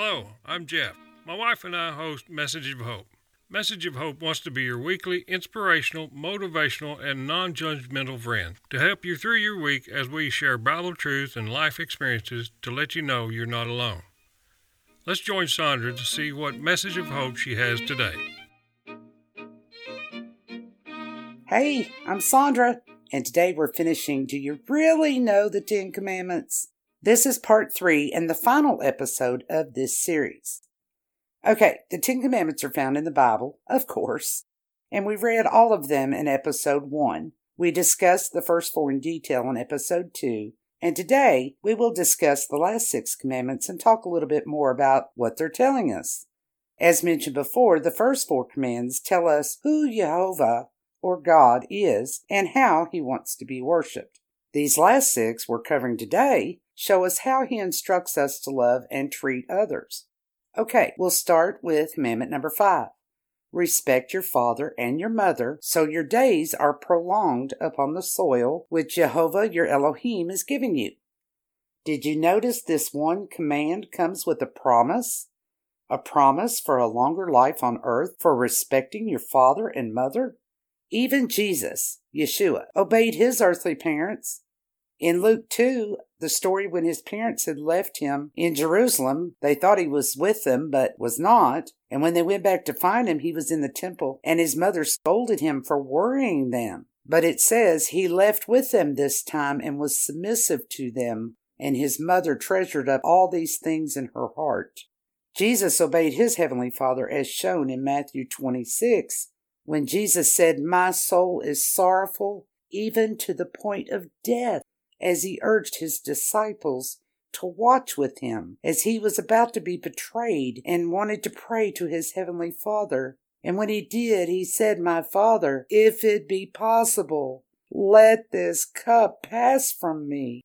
Hello, I'm Jeff. My wife and I host Message of Hope. Message of Hope wants to be your weekly inspirational, motivational, and non judgmental friend to help you through your week as we share Bible truth and life experiences to let you know you're not alone. Let's join Sandra to see what message of hope she has today. Hey, I'm Sandra, and today we're finishing Do You Really Know the Ten Commandments? This is part three and the final episode of this series. Okay, the Ten Commandments are found in the Bible, of course, and we read all of them in episode one. We discussed the first four in detail in episode two, and today we will discuss the last six commandments and talk a little bit more about what they're telling us. As mentioned before, the first four commands tell us who Jehovah or God is and how he wants to be worshiped. These last six we're covering today show us how he instructs us to love and treat others. Okay, we'll start with commandment number five. Respect your father and your mother, so your days are prolonged upon the soil which Jehovah your Elohim is giving you. Did you notice this one command comes with a promise? A promise for a longer life on earth for respecting your father and mother? Even Jesus, Yeshua, obeyed his earthly parents. In Luke 2, the story when his parents had left him in Jerusalem, they thought he was with them, but was not. And when they went back to find him, he was in the temple, and his mother scolded him for worrying them. But it says he left with them this time and was submissive to them, and his mother treasured up all these things in her heart. Jesus obeyed his heavenly Father as shown in Matthew 26, when Jesus said, My soul is sorrowful even to the point of death as he urged his disciples to watch with him as he was about to be betrayed and wanted to pray to his heavenly Father. And when he did, he said, My Father, if it be possible, let this cup pass from me.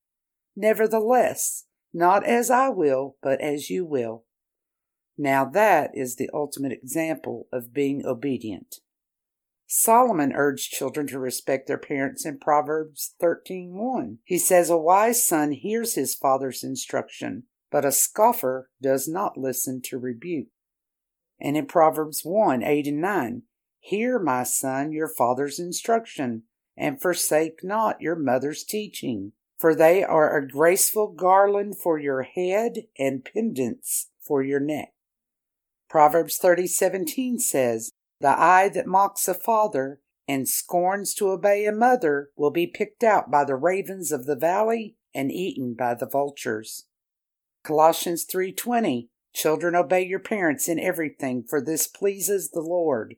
Nevertheless, not as I will, but as you will. Now that is the ultimate example of being obedient. Solomon urged children to respect their parents in Proverbs 13:1. He says a wise son hears his father's instruction, but a scoffer does not listen to rebuke. And in Proverbs 1 8 and 9, Hear, my son, your father's instruction, and forsake not your mother's teaching, for they are a graceful garland for your head and pendants for your neck. Proverbs 30:17 says, the eye that mocks a father and scorns to obey a mother will be picked out by the ravens of the valley and eaten by the vultures. Colossians 3:20 Children obey your parents in everything for this pleases the Lord.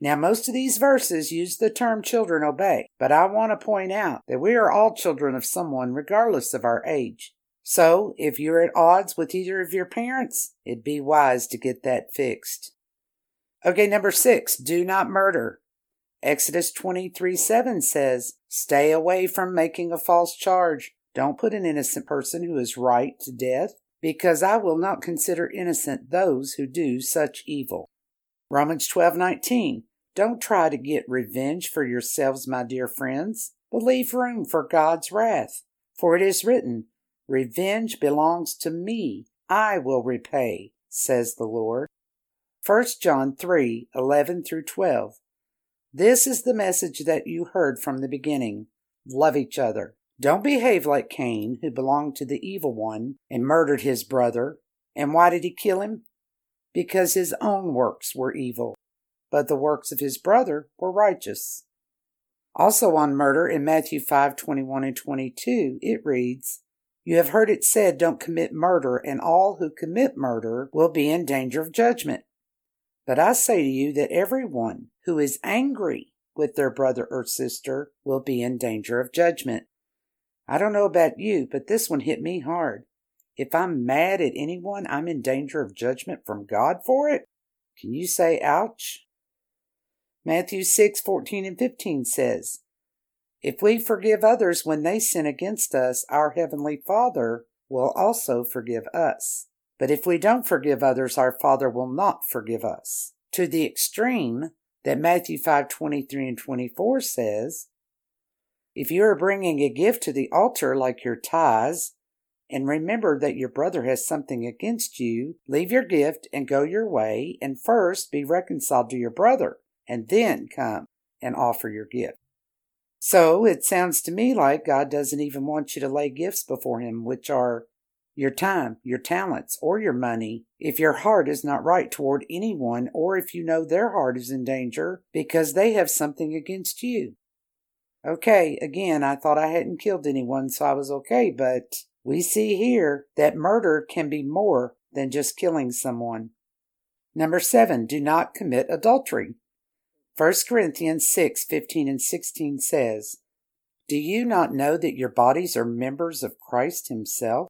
Now most of these verses use the term children obey, but I want to point out that we are all children of someone regardless of our age. So, if you're at odds with either of your parents, it'd be wise to get that fixed. Okay, number six, do not murder. Exodus 23 7 says, Stay away from making a false charge. Don't put an innocent person who is right to death, because I will not consider innocent those who do such evil. Romans 12 19. Don't try to get revenge for yourselves, my dear friends, but leave room for God's wrath. For it is written, Revenge belongs to me, I will repay, says the Lord. 1 John 3 11 through 12. This is the message that you heard from the beginning love each other. Don't behave like Cain, who belonged to the evil one and murdered his brother. And why did he kill him? Because his own works were evil, but the works of his brother were righteous. Also on murder in Matthew 5 21 and 22, it reads, You have heard it said, Don't commit murder, and all who commit murder will be in danger of judgment. But I say to you that everyone who is angry with their brother or sister will be in danger of judgment. I don't know about you, but this one hit me hard. If I'm mad at anyone, I'm in danger of judgment from God for it? Can you say ouch? Matthew 6, 14 and 15 says, If we forgive others when they sin against us, our heavenly Father will also forgive us. But if we don't forgive others, our Father will not forgive us. To the extreme that Matthew 5 23 and 24 says, If you are bringing a gift to the altar like your tithes, and remember that your brother has something against you, leave your gift and go your way, and first be reconciled to your brother, and then come and offer your gift. So it sounds to me like God doesn't even want you to lay gifts before Him, which are your time, your talents, or your money, if your heart is not right toward anyone, or if you know their heart is in danger because they have something against you. Okay, again, I thought I hadn't killed anyone, so I was okay, but we see here that murder can be more than just killing someone. Number seven, do not commit adultery. 1 Corinthians 6 15 and 16 says, Do you not know that your bodies are members of Christ Himself?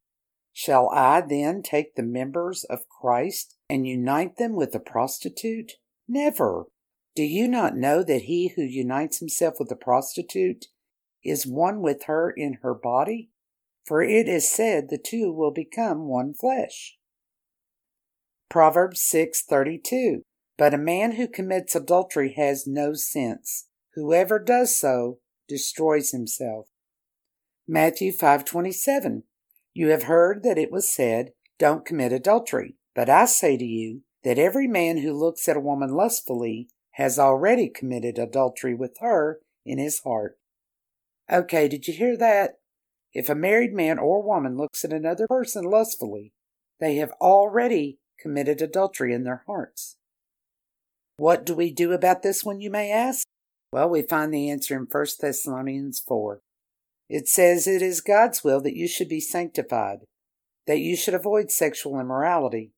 Shall I then take the members of Christ and unite them with a prostitute? Never. Do you not know that he who unites himself with a prostitute is one with her in her body? For it is said the two will become one flesh. Proverbs 6:32 But a man who commits adultery has no sense. Whoever does so destroys himself. Matthew 5:27 you have heard that it was said, Don't commit adultery. But I say to you that every man who looks at a woman lustfully has already committed adultery with her in his heart. Okay, did you hear that? If a married man or woman looks at another person lustfully, they have already committed adultery in their hearts. What do we do about this one, you may ask? Well, we find the answer in 1 Thessalonians 4. It says it is God's will that you should be sanctified, that you should avoid sexual immorality,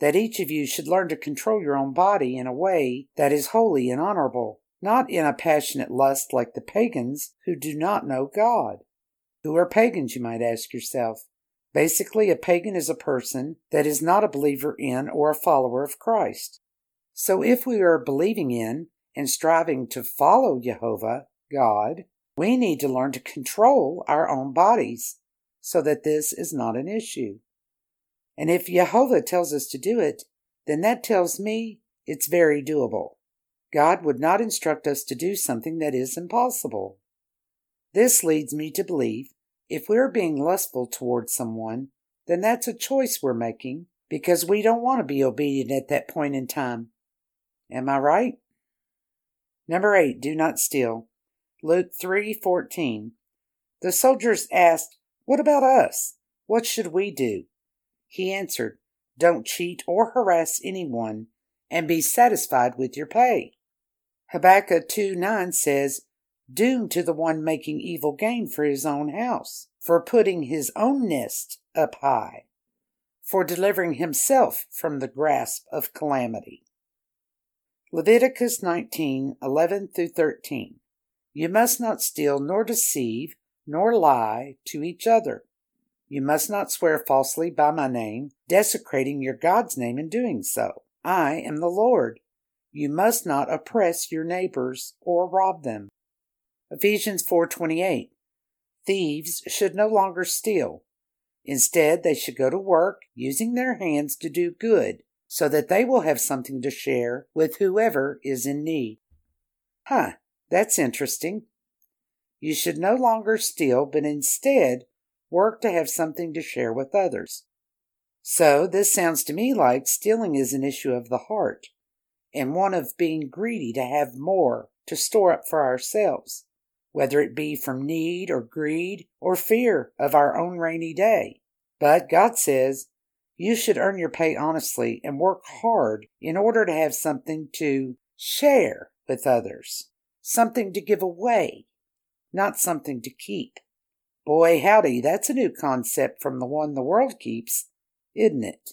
that each of you should learn to control your own body in a way that is holy and honorable, not in a passionate lust like the pagans who do not know God. Who are pagans, you might ask yourself? Basically, a pagan is a person that is not a believer in or a follower of Christ. So if we are believing in and striving to follow Jehovah, God, we need to learn to control our own bodies so that this is not an issue. And if Jehovah tells us to do it, then that tells me it's very doable. God would not instruct us to do something that is impossible. This leads me to believe if we're being lustful towards someone, then that's a choice we're making because we don't want to be obedient at that point in time. Am I right? Number eight, do not steal. Luke 3:14. The soldiers asked, "What about us? What should we do?" He answered, "Don't cheat or harass anyone, and be satisfied with your pay." Habakkuk 2:9 says, "Doom to the one making evil gain for his own house, for putting his own nest up high, for delivering himself from the grasp of calamity." Leviticus 19:11 through 13. You must not steal, nor deceive, nor lie to each other. You must not swear falsely by my name, desecrating your God's name in doing so. I am the Lord. You must not oppress your neighbors or rob them. Ephesians 4:28 Thieves should no longer steal. Instead, they should go to work using their hands to do good, so that they will have something to share with whoever is in need. Huh, that's interesting. You should no longer steal, but instead work to have something to share with others. So, this sounds to me like stealing is an issue of the heart, and one of being greedy to have more to store up for ourselves, whether it be from need or greed or fear of our own rainy day. But God says you should earn your pay honestly and work hard in order to have something to share with others something to give away, not something to keep. Boy, howdy, that's a new concept from the one the world keeps, isn't it?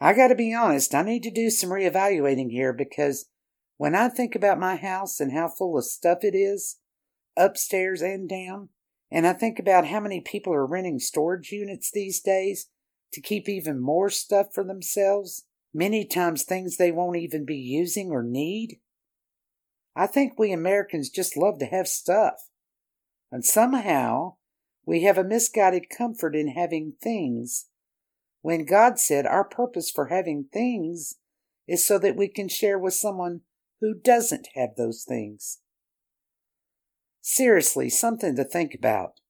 I gotta be honest, I need to do some reevaluating here because when I think about my house and how full of stuff it is, upstairs and down, and I think about how many people are renting storage units these days to keep even more stuff for themselves, many times things they won't even be using or need, I think we Americans just love to have stuff. And somehow we have a misguided comfort in having things when God said our purpose for having things is so that we can share with someone who doesn't have those things. Seriously, something to think about.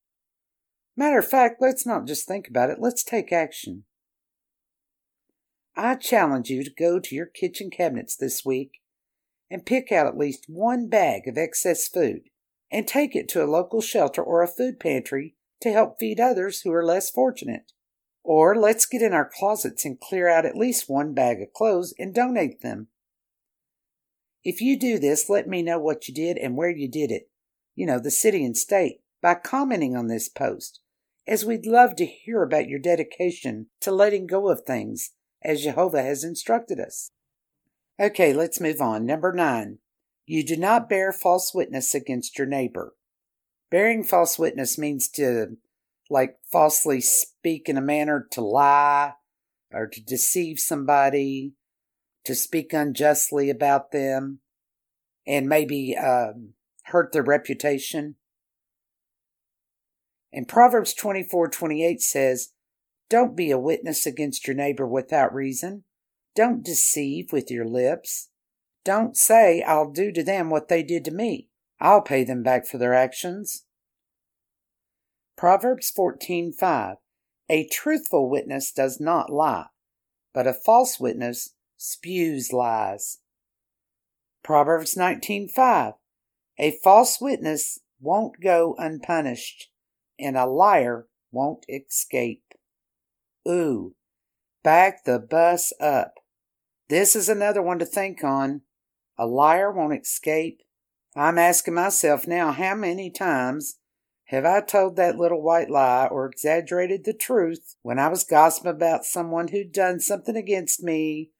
Matter of fact, let's not just think about it, let's take action. I challenge you to go to your kitchen cabinets this week and pick out at least one bag of excess food and take it to a local shelter or a food pantry to help feed others who are less fortunate. Or let's get in our closets and clear out at least one bag of clothes and donate them. If you do this, let me know what you did and where you did it. You know, the city and state by commenting on this post, as we'd love to hear about your dedication to letting go of things as Jehovah has instructed us. Okay, let's move on. Number nine, you do not bear false witness against your neighbor. Bearing false witness means to, like, falsely speak in a manner to lie or to deceive somebody, to speak unjustly about them, and maybe um, hurt their reputation. And Proverbs 24 28 says, Don't be a witness against your neighbor without reason. Don't deceive with your lips. Don't say, I'll do to them what they did to me. I'll pay them back for their actions. Proverbs 14:5 A truthful witness does not lie, but a false witness spews lies. Proverbs 19:5 A false witness won't go unpunished and a liar won't escape. Ooh, back the bus up. This is another one to think on. A liar won't escape. I'm asking myself now how many times have I told that little white lie or exaggerated the truth when I was gossiping about someone who'd done something against me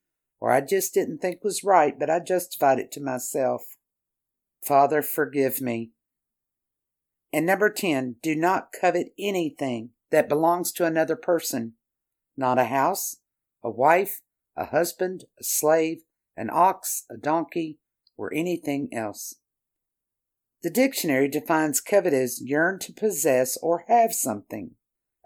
or I just didn't think was right, but I justified it to myself? Father, forgive me. And number 10, do not covet anything that belongs to another person, not a house, a wife, a husband, a slave, an ox, a donkey, or anything else. The dictionary defines covet as yearn to possess or have something,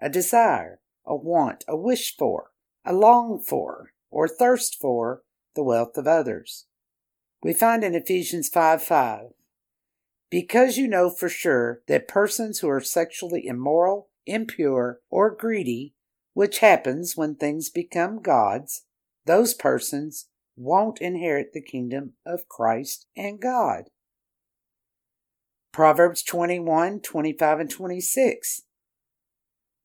a desire, a want, a wish for, a long for, or thirst for the wealth of others. We find in Ephesians 5 5, because you know for sure that persons who are sexually immoral, impure, or greedy, which happens when things become gods, those persons won't inherit the kingdom of Christ and God. Proverbs 21, 25, and 26.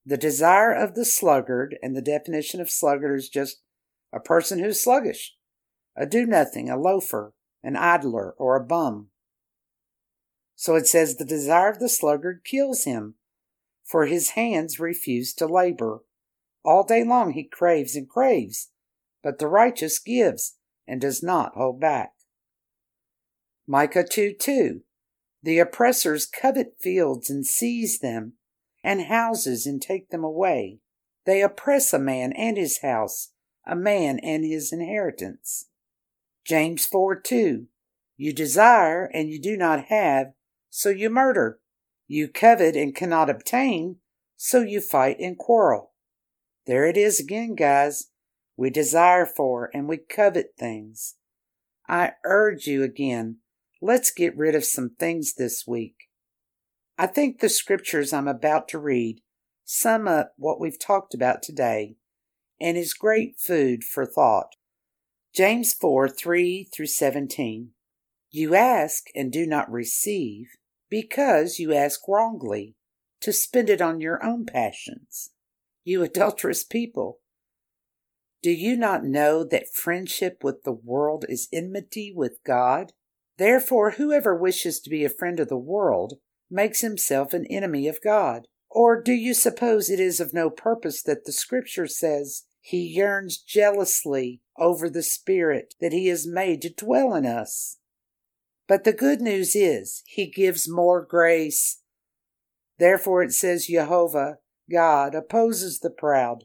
The desire of the sluggard, and the definition of sluggard is just a person who's sluggish, a do nothing, a loafer, an idler, or a bum. So it says, The desire of the sluggard kills him, for his hands refuse to labor. All day long he craves and craves, but the righteous gives and does not hold back. Micah 2 2 The oppressors covet fields and seize them, and houses and take them away. They oppress a man and his house, a man and his inheritance. James 4 2 You desire and you do not have, so you murder. You covet and cannot obtain, so you fight and quarrel. There it is again, guys. We desire for and we covet things. I urge you again, let's get rid of some things this week. I think the scriptures I'm about to read sum up what we've talked about today and is great food for thought. James 4 3 through 17. You ask and do not receive because you ask wrongly, to spend it on your own passions. You adulterous people. Do you not know that friendship with the world is enmity with God? Therefore, whoever wishes to be a friend of the world makes himself an enemy of God. Or do you suppose it is of no purpose that the Scripture says, He yearns jealously over the Spirit that He has made to dwell in us? But the good news is, He gives more grace. Therefore it says, Jehovah, God, opposes the proud,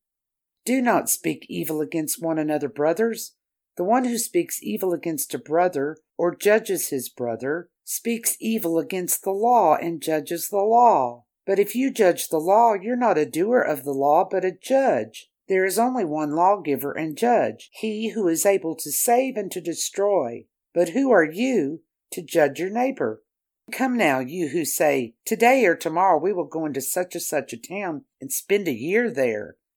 Do not speak evil against one another, brothers. The one who speaks evil against a brother or judges his brother speaks evil against the law and judges the law. But if you judge the law, you're not a doer of the law, but a judge. There is only one lawgiver and judge, he who is able to save and to destroy. But who are you to judge your neighbor? Come now, you who say, Today or tomorrow we will go into such and such a town and spend a year there,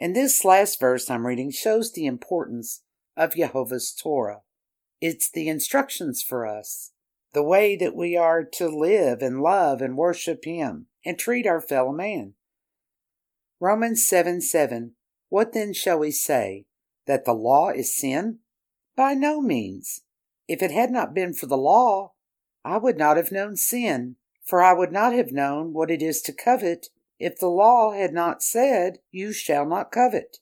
And this last verse I'm reading shows the importance of Jehovah's Torah. It's the instructions for us, the way that we are to live and love and worship Him and treat our fellow man. Romans 7 7. What then shall we say? That the law is sin? By no means. If it had not been for the law, I would not have known sin, for I would not have known what it is to covet if the law had not said, You shall not covet.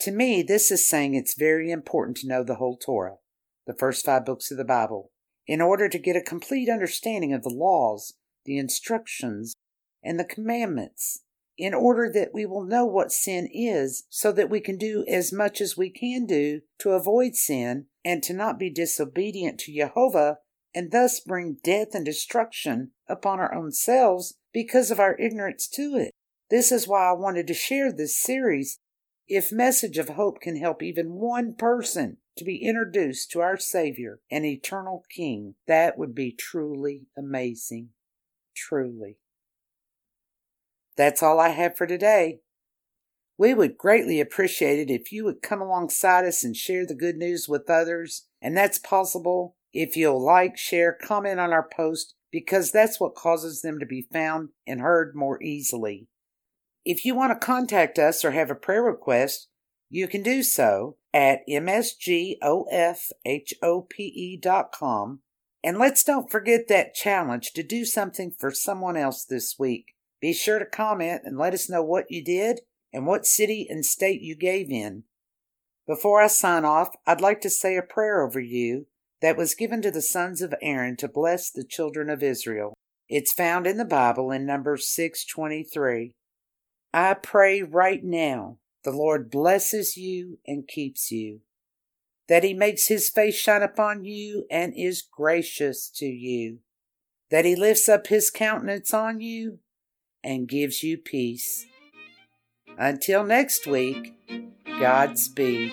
To me, this is saying it's very important to know the whole Torah, the first five books of the Bible, in order to get a complete understanding of the laws, the instructions, and the commandments in order that we will know what sin is, so that we can do as much as we can do to avoid sin and to not be disobedient to Jehovah and thus bring death and destruction upon our own selves because of our ignorance to it. This is why I wanted to share this series. If Message of Hope can help even one person to be introduced to our Savior and eternal King, that would be truly amazing. Truly. That's all I have for today. We would greatly appreciate it if you would come alongside us and share the good news with others, and that's possible if you'll like, share, comment on our post, because that's what causes them to be found and heard more easily. If you want to contact us or have a prayer request, you can do so at msgofhope.com. And let's don't forget that challenge to do something for someone else this week. Be sure to comment and let us know what you did and what city and state you gave in. Before I sign off, I'd like to say a prayer over you that was given to the sons of Aaron to bless the children of Israel. It's found in the Bible in Numbers 6:23. I pray right now the Lord blesses you and keeps you, that he makes his face shine upon you and is gracious to you, that he lifts up his countenance on you and gives you peace. Until next week, Godspeed.